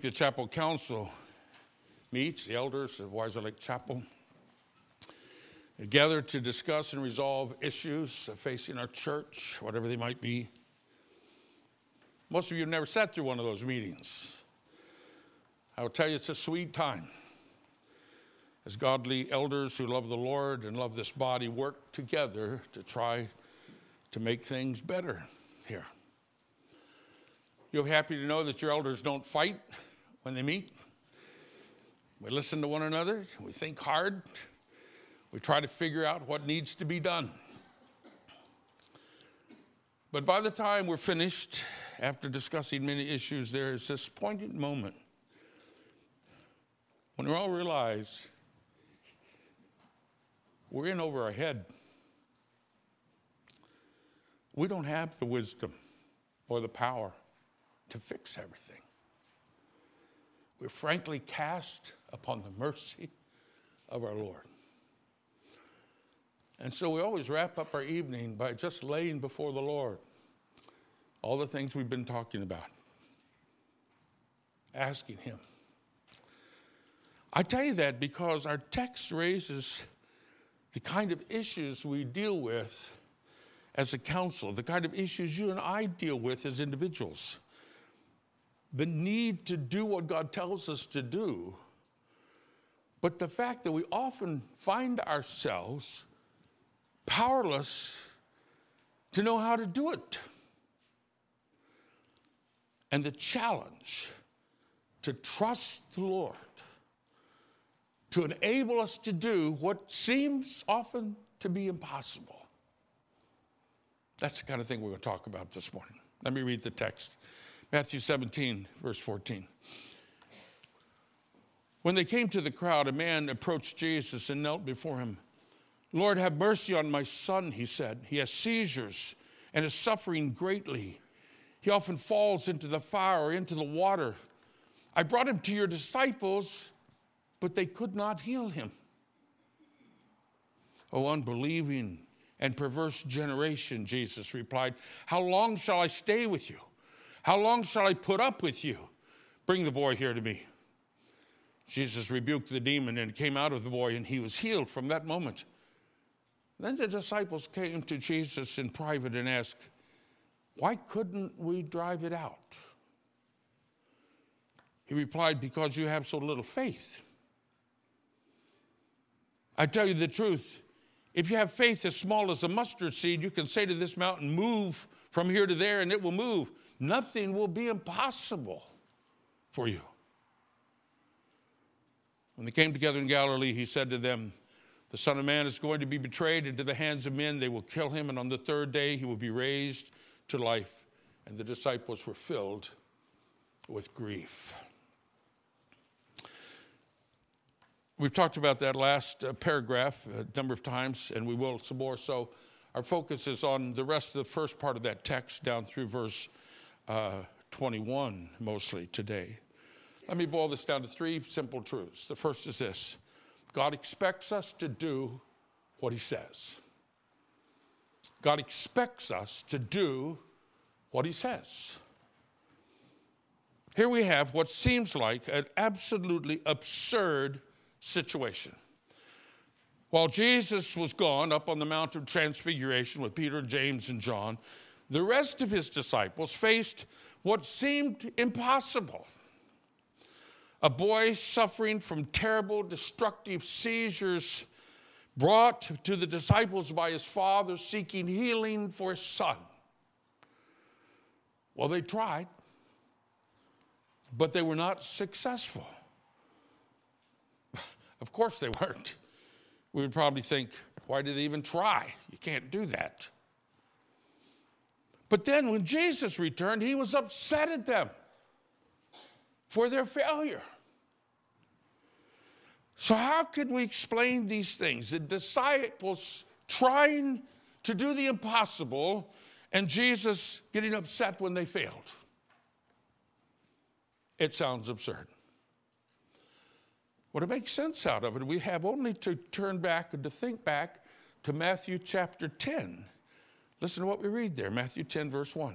The chapel council meets, the elders of Weiser Lake Chapel, gather to discuss and resolve issues facing our church, whatever they might be. Most of you have never sat through one of those meetings. I will tell you, it's a sweet time. As godly elders who love the Lord and love this body work together to try to make things better here. You'll be happy to know that your elders don't fight when they meet. We listen to one another, we think hard, we try to figure out what needs to be done. But by the time we're finished, after discussing many issues, there is this poignant moment when we all realize we're in over our head. We don't have the wisdom or the power to fix everything we're frankly cast upon the mercy of our Lord. And so we always wrap up our evening by just laying before the Lord all the things we've been talking about, asking Him. I tell you that because our text raises the kind of issues we deal with as a council, the kind of issues you and I deal with as individuals the need to do what God tells us to do, but the fact that we often find ourselves powerless to know how to do it. And the challenge to trust the Lord to enable us to do what seems often to be impossible. That's the kind of thing we're going to talk about this morning. Let me read the text. Matthew 17, verse 14. When they came to the crowd, a man approached Jesus and knelt before him. Lord, have mercy on my son, he said. He has seizures and is suffering greatly. He often falls into the fire or into the water. I brought him to your disciples, but they could not heal him. O unbelieving and perverse generation, Jesus replied, How long shall I stay with you? How long shall I put up with you? Bring the boy here to me. Jesus rebuked the demon and came out of the boy, and he was healed from that moment. Then the disciples came to Jesus in private and asked, Why couldn't we drive it out? He replied, Because you have so little faith. I tell you the truth, if you have faith as small as a mustard seed, you can say to this mountain, Move from here to there, and it will move nothing will be impossible for you. When they came together in Galilee, he said to them, The Son of Man is going to be betrayed into the hands of men. They will kill him, and on the third day he will be raised to life. And the disciples were filled with grief. We've talked about that last uh, paragraph a number of times, and we will some more. So our focus is on the rest of the first part of that text down through verse uh, 21 mostly today. Let me boil this down to three simple truths. The first is this God expects us to do what He says. God expects us to do what He says. Here we have what seems like an absolutely absurd situation. While Jesus was gone up on the Mount of Transfiguration with Peter, James, and John, the rest of his disciples faced what seemed impossible. A boy suffering from terrible destructive seizures brought to the disciples by his father seeking healing for his son. Well, they tried, but they were not successful. Of course, they weren't. We would probably think, why did they even try? You can't do that. But then when Jesus returned, he was upset at them for their failure. So, how can we explain these things? The disciples trying to do the impossible and Jesus getting upset when they failed. It sounds absurd. Well, to make sense out of it, we have only to turn back and to think back to Matthew chapter 10 Listen to what we read there Matthew 10, verse 1.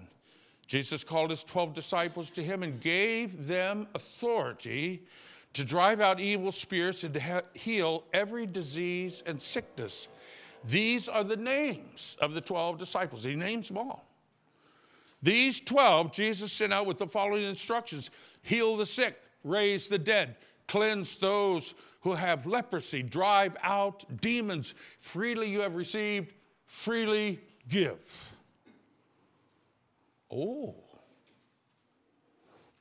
Jesus called his 12 disciples to him and gave them authority to drive out evil spirits and to heal every disease and sickness. These are the names of the 12 disciples. He names them all. These 12, Jesus sent out with the following instructions heal the sick, raise the dead, cleanse those who have leprosy, drive out demons. Freely you have received, freely give. Oh,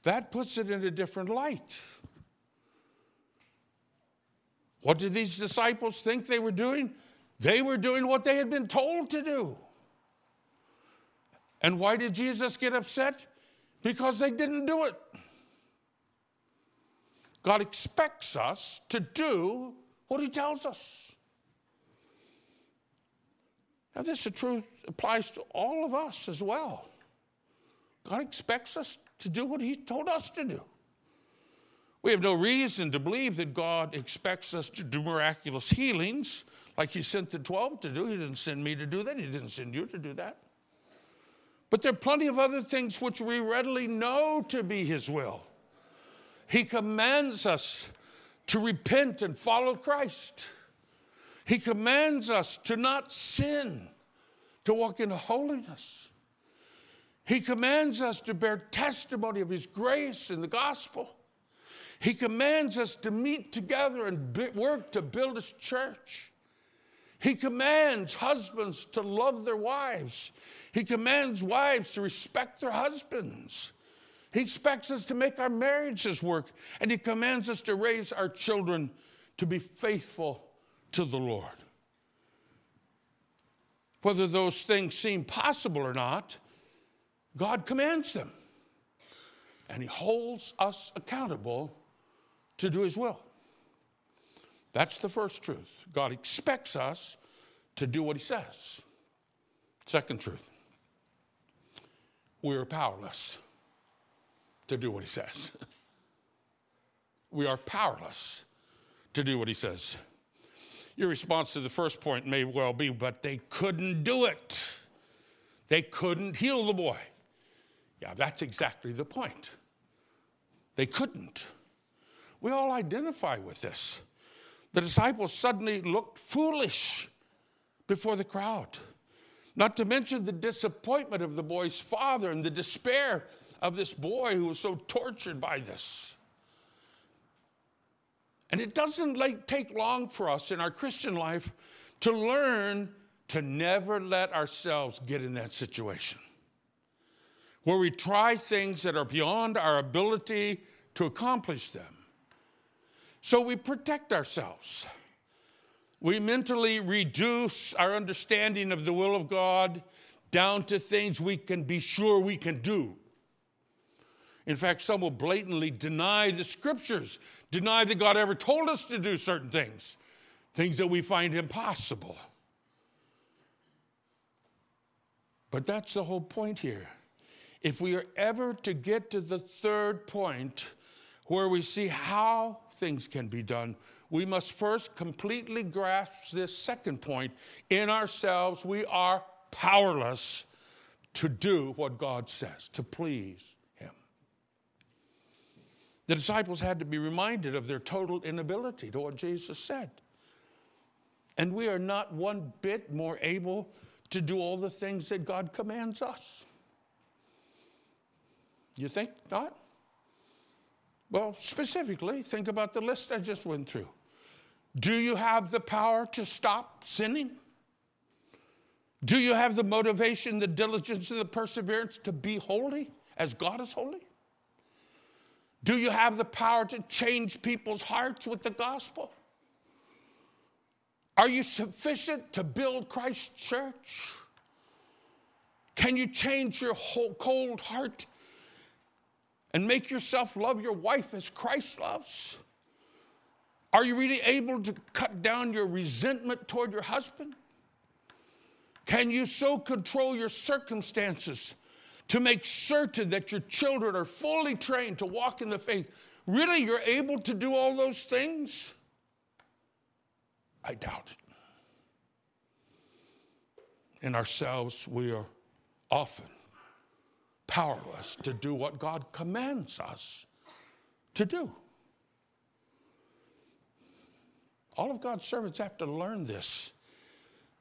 that puts it in a different light. What did these disciples think they were doing? They were doing what they had been told to do. And why did Jesus get upset? Because they didn't do it. God expects us to do what He tells us. Now, this truth applies to all of us as well. God expects us to do what He told us to do. We have no reason to believe that God expects us to do miraculous healings like He sent the 12 to do. He didn't send me to do that, He didn't send you to do that. But there are plenty of other things which we readily know to be His will. He commands us to repent and follow Christ. He commands us to not sin, to walk in holiness. He commands us to bear testimony of His grace in the gospel. He commands us to meet together and work to build His church. He commands husbands to love their wives. He commands wives to respect their husbands. He expects us to make our marriages work, and He commands us to raise our children to be faithful to the Lord. Whether those things seem possible or not, God commands them. And He holds us accountable to do His will. That's the first truth. God expects us to do what He says. Second truth we are powerless to do what He says. we are powerless to do what He says. Your response to the first point may well be, but they couldn't do it. They couldn't heal the boy. Yeah, that's exactly the point. They couldn't. We all identify with this. The disciples suddenly looked foolish before the crowd. Not to mention the disappointment of the boy's father and the despair of this boy who was so tortured by this. And it doesn't like, take long for us in our Christian life to learn to never let ourselves get in that situation where we try things that are beyond our ability to accomplish them. So we protect ourselves. We mentally reduce our understanding of the will of God down to things we can be sure we can do. In fact, some will blatantly deny the scriptures, deny that God ever told us to do certain things, things that we find impossible. But that's the whole point here. If we are ever to get to the third point where we see how things can be done, we must first completely grasp this second point. In ourselves, we are powerless to do what God says, to please. The disciples had to be reminded of their total inability to what Jesus said. And we are not one bit more able to do all the things that God commands us. You think not? Well, specifically, think about the list I just went through. Do you have the power to stop sinning? Do you have the motivation, the diligence, and the perseverance to be holy as God is holy? Do you have the power to change people's hearts with the gospel? Are you sufficient to build Christ's church? Can you change your whole cold heart and make yourself love your wife as Christ loves? Are you really able to cut down your resentment toward your husband? Can you so control your circumstances to make certain that your children are fully trained to walk in the faith? Really, you're able to do all those things? I doubt it. In ourselves, we are often powerless to do what God commands us to do. All of God's servants have to learn this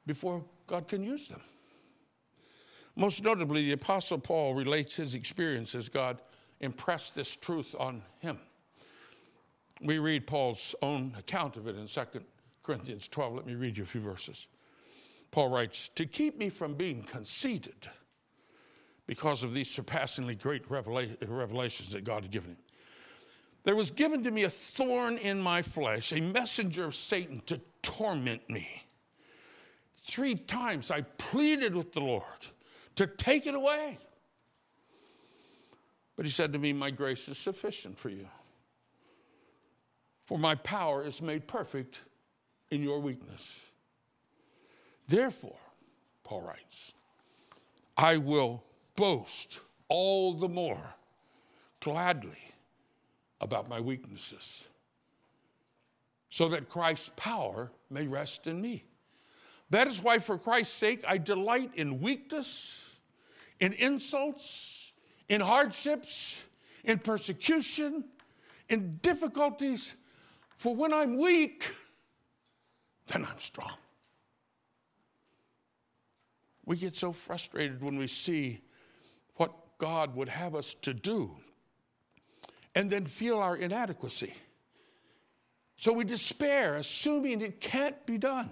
before God can use them. Most notably, the Apostle Paul relates his experience as God impressed this truth on him. We read Paul's own account of it in 2 Corinthians 12. Let me read you a few verses. Paul writes, To keep me from being conceited because of these surpassingly great revelations that God had given him, there was given to me a thorn in my flesh, a messenger of Satan to torment me. Three times I pleaded with the Lord to take it away. But he said to me, My grace is sufficient for you. For my power is made perfect in your weakness. Therefore, Paul writes, I will boast all the more gladly about my weaknesses, so that Christ's power may rest in me. That is why, for Christ's sake, I delight in weakness, in insults, in hardships, in persecution, in difficulties. For when I'm weak, then I'm strong. We get so frustrated when we see what God would have us to do and then feel our inadequacy. So we despair, assuming it can't be done.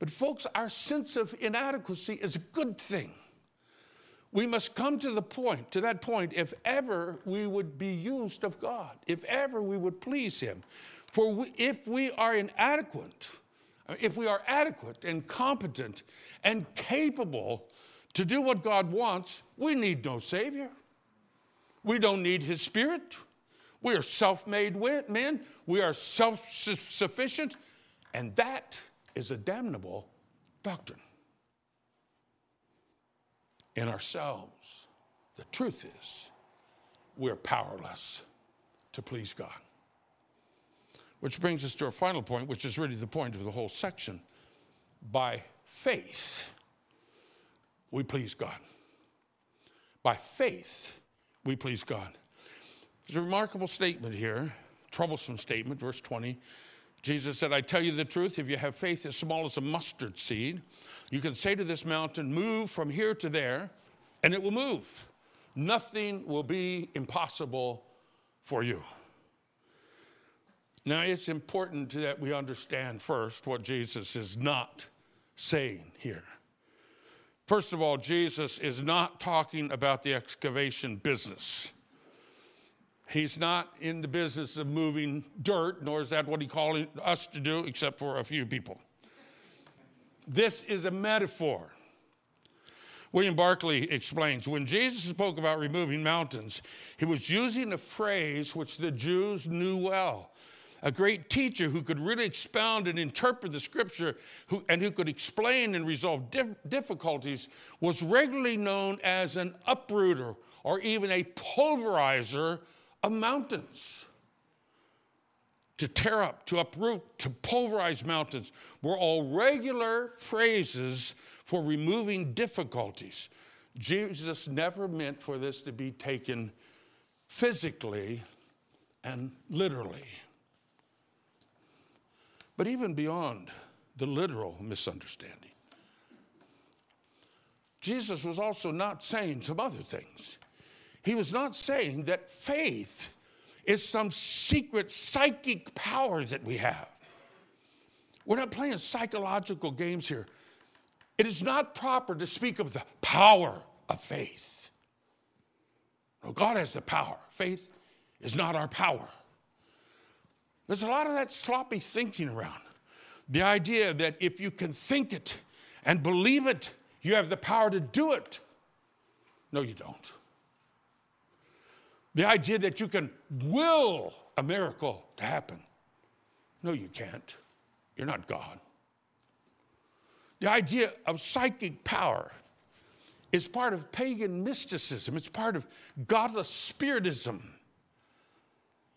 But, folks, our sense of inadequacy is a good thing. We must come to the point, to that point, if ever we would be used of God, if ever we would please Him. For we, if we are inadequate, uh, if we are adequate and competent and capable to do what God wants, we need no Savior. We don't need His Spirit. We are self made men. We are self sufficient. And that is a damnable doctrine. In ourselves, the truth is, we're powerless to please God. Which brings us to our final point, which is really the point of the whole section. By faith, we please God. By faith, we please God. There's a remarkable statement here, troublesome statement, verse 20. Jesus said, I tell you the truth, if you have faith as small as a mustard seed, you can say to this mountain, Move from here to there, and it will move. Nothing will be impossible for you. Now, it's important that we understand first what Jesus is not saying here. First of all, Jesus is not talking about the excavation business. He's not in the business of moving dirt, nor is that what he called us to do, except for a few people. This is a metaphor. William Barclay explains when Jesus spoke about removing mountains, he was using a phrase which the Jews knew well a great teacher who could really expound and interpret the scripture who, and who could explain and resolve dif- difficulties, was regularly known as an uprooter or even a pulverizer of mountains. To tear up, to uproot, to pulverize mountains were all regular phrases for removing difficulties. Jesus never meant for this to be taken physically and literally. But even beyond the literal misunderstanding, Jesus was also not saying some other things. He was not saying that faith is some secret psychic power that we have. We're not playing psychological games here. It is not proper to speak of the power of faith. No, God has the power. Faith is not our power. There's a lot of that sloppy thinking around. The idea that if you can think it and believe it, you have the power to do it. No, you don't. The idea that you can will a miracle to happen. No, you can't. You're not God. The idea of psychic power is part of pagan mysticism, it's part of godless spiritism.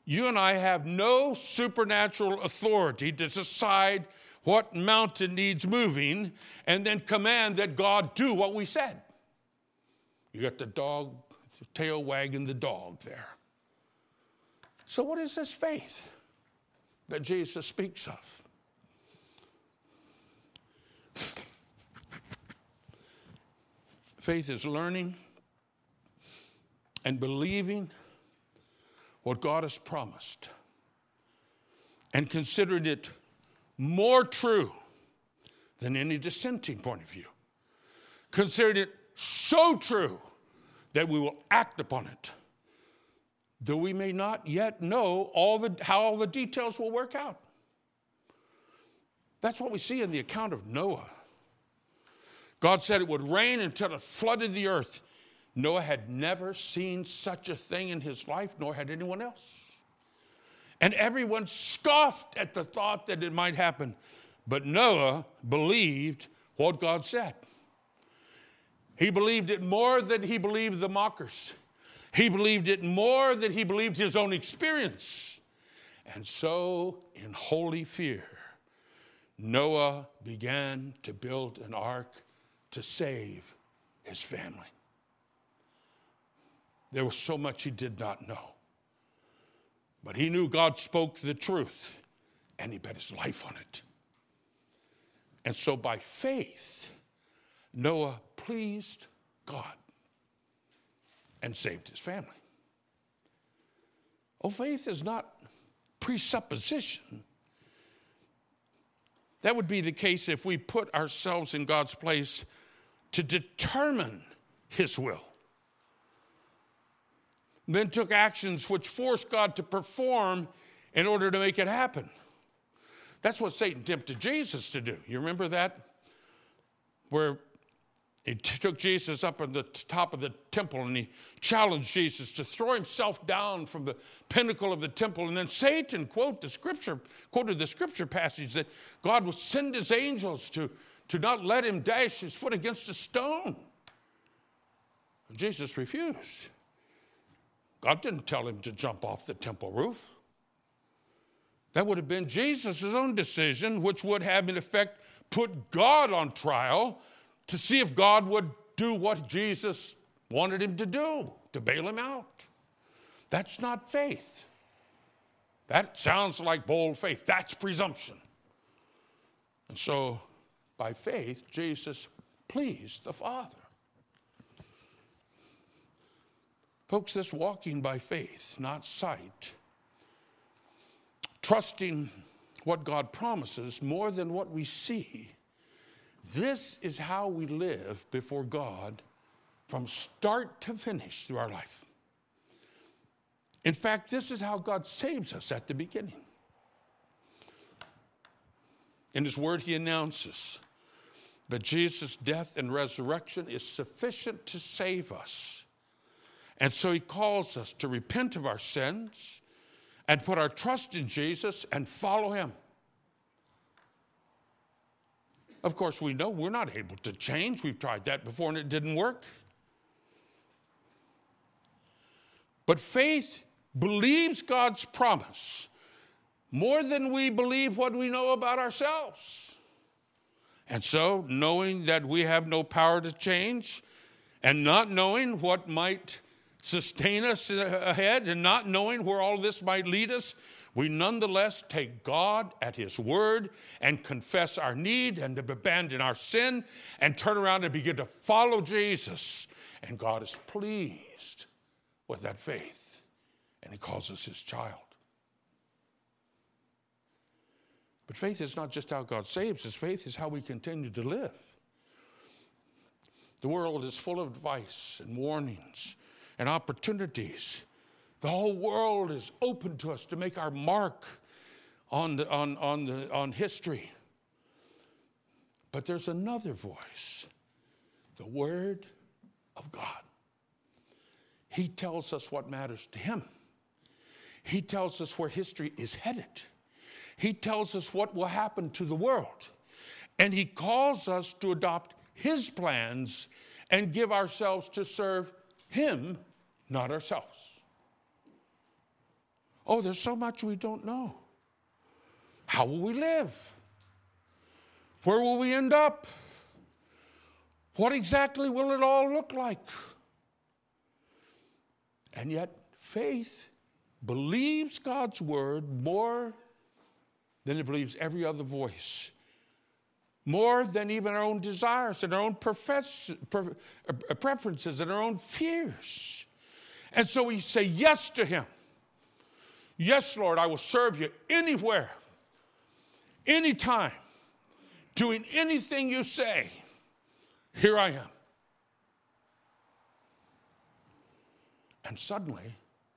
You and I have no supernatural authority to decide what mountain needs moving and then command that God do what we said. You got the dog, tail wagging the dog there. So, what is this faith that Jesus speaks of? Faith is learning and believing what God has promised and considering it more true than any dissenting point of view. Considering it so true that we will act upon it, though we may not yet know all the, how all the details will work out. That's what we see in the account of Noah. God said it would rain until it flooded the earth. Noah had never seen such a thing in his life, nor had anyone else. And everyone scoffed at the thought that it might happen. But Noah believed what God said. He believed it more than he believed the mockers. He believed it more than he believed his own experience. And so, in holy fear, Noah began to build an ark to save his family. There was so much he did not know. But he knew God spoke the truth, and he bet his life on it. And so, by faith, Noah pleased God and saved his family. Oh, faith is not presupposition. That would be the case if we put ourselves in God's place to determine his will. Then took actions which forced God to perform in order to make it happen. That's what Satan tempted Jesus to do. You remember that? Where he took Jesus up on the top of the temple and he challenged Jesus to throw himself down from the pinnacle of the temple. And then Satan quote the scripture, quoted the scripture passage that God would send his angels to, to not let him dash his foot against a stone. And Jesus refused. God didn't tell him to jump off the temple roof. That would have been Jesus' own decision, which would have, in effect, put God on trial to see if God would do what Jesus wanted him to do, to bail him out. That's not faith. That sounds like bold faith. That's presumption. And so, by faith, Jesus pleased the Father. Folks, this walking by faith, not sight, trusting what God promises more than what we see this is how we live before God from start to finish through our life. In fact, this is how God saves us at the beginning. In His Word, He announces that Jesus' death and resurrection is sufficient to save us. And so He calls us to repent of our sins and put our trust in Jesus and follow Him. Of course, we know we're not able to change. We've tried that before and it didn't work. But faith believes God's promise more than we believe what we know about ourselves. And so, knowing that we have no power to change and not knowing what might sustain us ahead and not knowing where all this might lead us, we nonetheless take God at His word and confess our need and abandon our sin and turn around and begin to follow Jesus. And God is pleased with that faith, and He calls us His child. But faith is not just how God saves us, faith is how we continue to live. The world is full of advice and warnings and opportunities the whole world is open to us to make our mark on, the, on, on, the, on history. But there's another voice the Word of God. He tells us what matters to Him, He tells us where history is headed, He tells us what will happen to the world. And He calls us to adopt His plans and give ourselves to serve Him, not ourselves. Oh, there's so much we don't know. How will we live? Where will we end up? What exactly will it all look like? And yet, faith believes God's word more than it believes every other voice, more than even our own desires and our own uh, preferences and our own fears. And so we say yes to Him. Yes, Lord, I will serve you anywhere, anytime, doing anything you say. Here I am. And suddenly,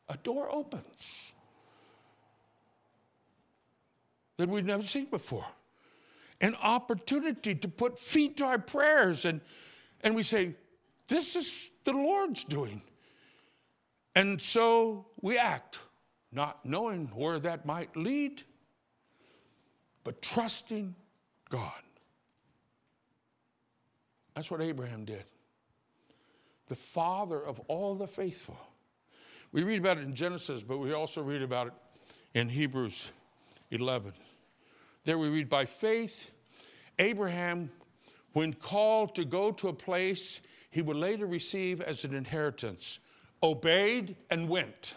a door opens that we've never seen before. An opportunity to put feet to our prayers. And, and we say, This is the Lord's doing. And so we act, not knowing where that might lead, but trusting God. That's what Abraham did. The father of all the faithful. We read about it in Genesis, but we also read about it in Hebrews 11. There we read, by faith, Abraham, when called to go to a place he would later receive as an inheritance, obeyed and went,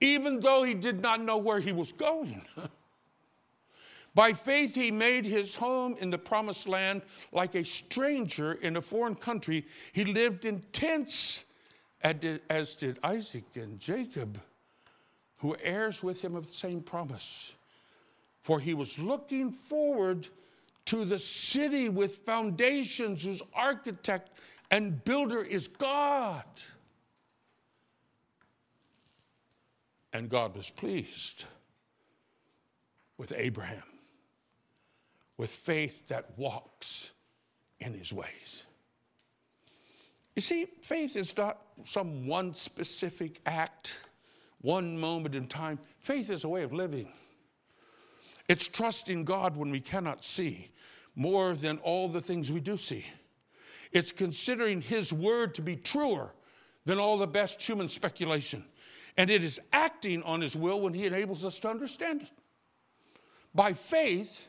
even though he did not know where he was going. By faith, he made his home in the promised land like a stranger in a foreign country. He lived in tents as did Isaac and Jacob, who heirs with him of the same promise. For he was looking forward to the city with foundations, whose architect and builder is God. And God was pleased with Abraham, with faith that walks in his ways. You see, faith is not some one specific act, one moment in time. Faith is a way of living. It's trusting God when we cannot see more than all the things we do see. It's considering His word to be truer than all the best human speculation. And it is acting on His will when He enables us to understand it. By faith,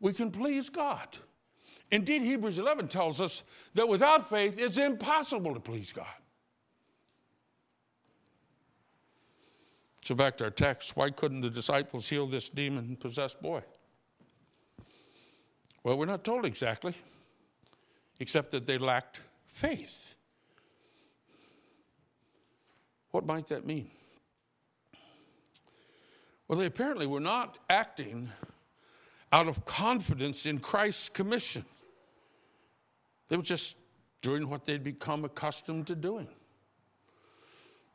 we can please God. Indeed, Hebrews 11 tells us that without faith, it's impossible to please God. So, back to our text why couldn't the disciples heal this demon possessed boy? Well, we're not told exactly, except that they lacked faith. What might that mean? Well, they apparently were not acting out of confidence in Christ's commission. They were just doing what they'd become accustomed to doing.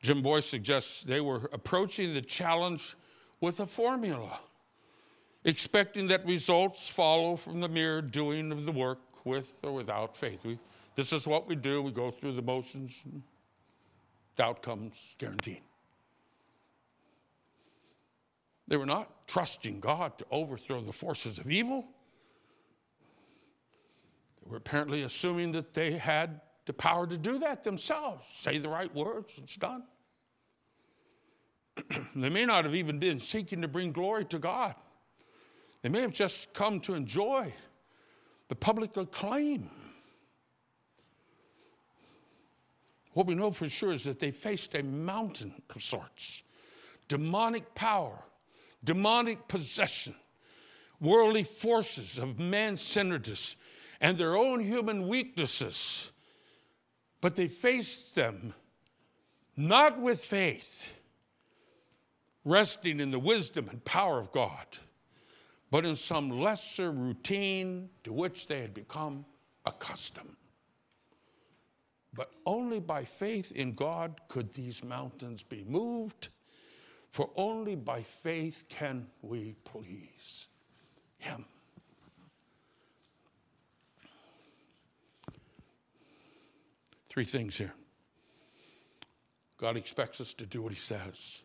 Jim Boice suggests they were approaching the challenge with a formula, expecting that results follow from the mere doing of the work with or without faith. We, this is what we do. We go through the motions, and the outcomes guaranteed. They were not trusting God to overthrow the forces of evil They were apparently assuming that they had the power to do that themselves. Say the right words, it's done. they may not have even been seeking to bring glory to God. They may have just come to enjoy the public acclaim. What we know for sure is that they faced a mountain of sorts demonic power, demonic possession, worldly forces of man centeredness and their own human weaknesses, but they faced them not with faith, resting in the wisdom and power of God, but in some lesser routine to which they had become accustomed. But only by faith in God could these mountains be moved, for only by faith can we please Him. Three things here. God expects us to do what He says.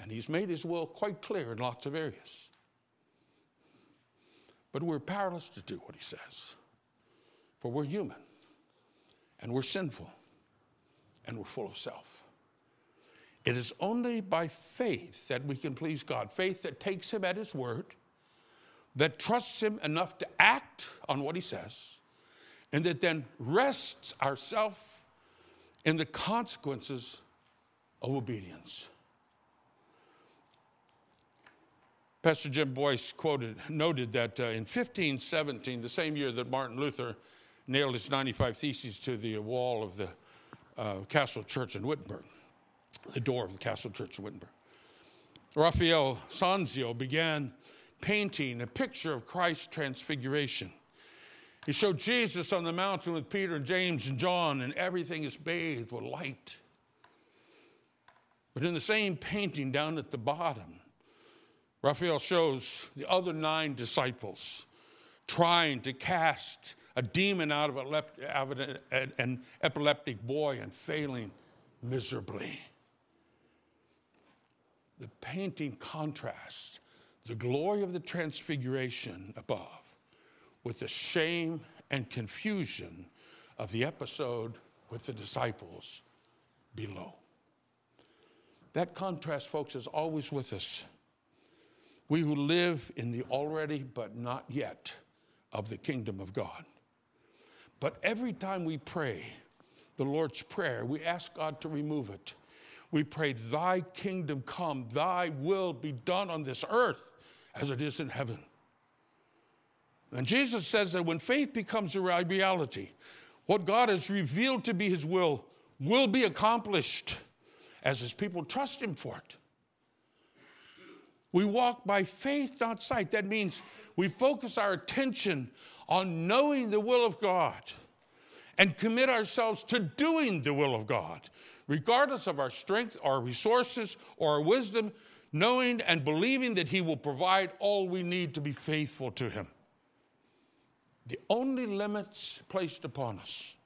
And He's made His will quite clear in lots of areas. But we're powerless to do what He says. For we're human, and we're sinful, and we're full of self. It is only by faith that we can please God faith that takes Him at His word, that trusts Him enough to act on what He says and that then rests ourselves in the consequences of obedience. Pastor Jim Boice quoted, noted that uh, in 1517, the same year that Martin Luther nailed his 95 Theses to the wall of the uh, Castle Church in Wittenberg, the door of the Castle Church in Wittenberg, Raphael Sanzio began painting a picture of Christ's transfiguration. He showed Jesus on the mountain with Peter and James and John, and everything is bathed with light. But in the same painting down at the bottom, Raphael shows the other nine disciples trying to cast a demon out of an epileptic boy and failing miserably. The painting contrasts the glory of the transfiguration above with the shame and confusion of the episode with the disciples below. That contrast, folks, is always with us. We who live in the already but not yet of the kingdom of God. But every time we pray the Lord's Prayer, we ask God to remove it. We pray, Thy kingdom come, Thy will be done on this earth as it is in heaven. And Jesus says that when faith becomes a reality, what God has revealed to be His will will be accomplished as His people trust Him for it. We walk by faith, not sight. That means we focus our attention on knowing the will of God and commit ourselves to doing the will of God, regardless of our strength, our resources, or our wisdom, knowing and believing that He will provide all we need to be faithful to Him. The only limits placed upon us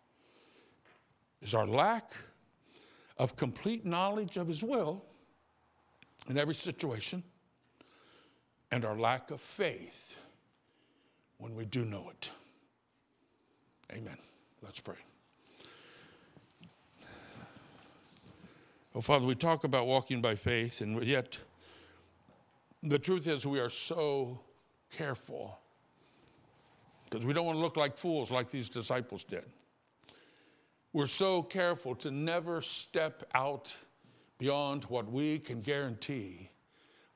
is our lack of complete knowledge of His will in every situation and our lack of faith when we do know it. Amen. Let's pray. Oh, Father, we talk about walking by faith, and yet the truth is we are so careful because we don't want to look like fools like these disciples did. We're so careful to never step out beyond what we can guarantee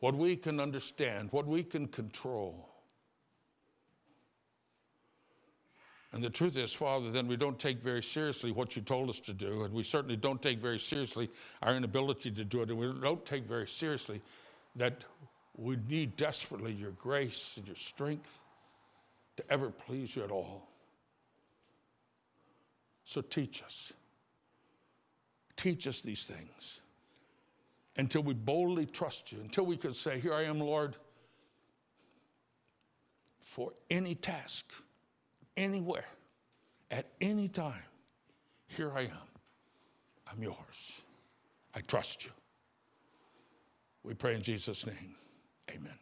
what we can understand, what we can control. And the truth is, Father, then we don't take very seriously what you told us to do, and we certainly don't take very seriously our inability to do it, and we don't take very seriously that we need desperately your grace and your strength to ever please you at all. So teach us. Teach us these things until we boldly trust you, until we could say, Here I am, Lord, for any task, anywhere, at any time. Here I am. I'm yours. I trust you. We pray in Jesus' name. Amen.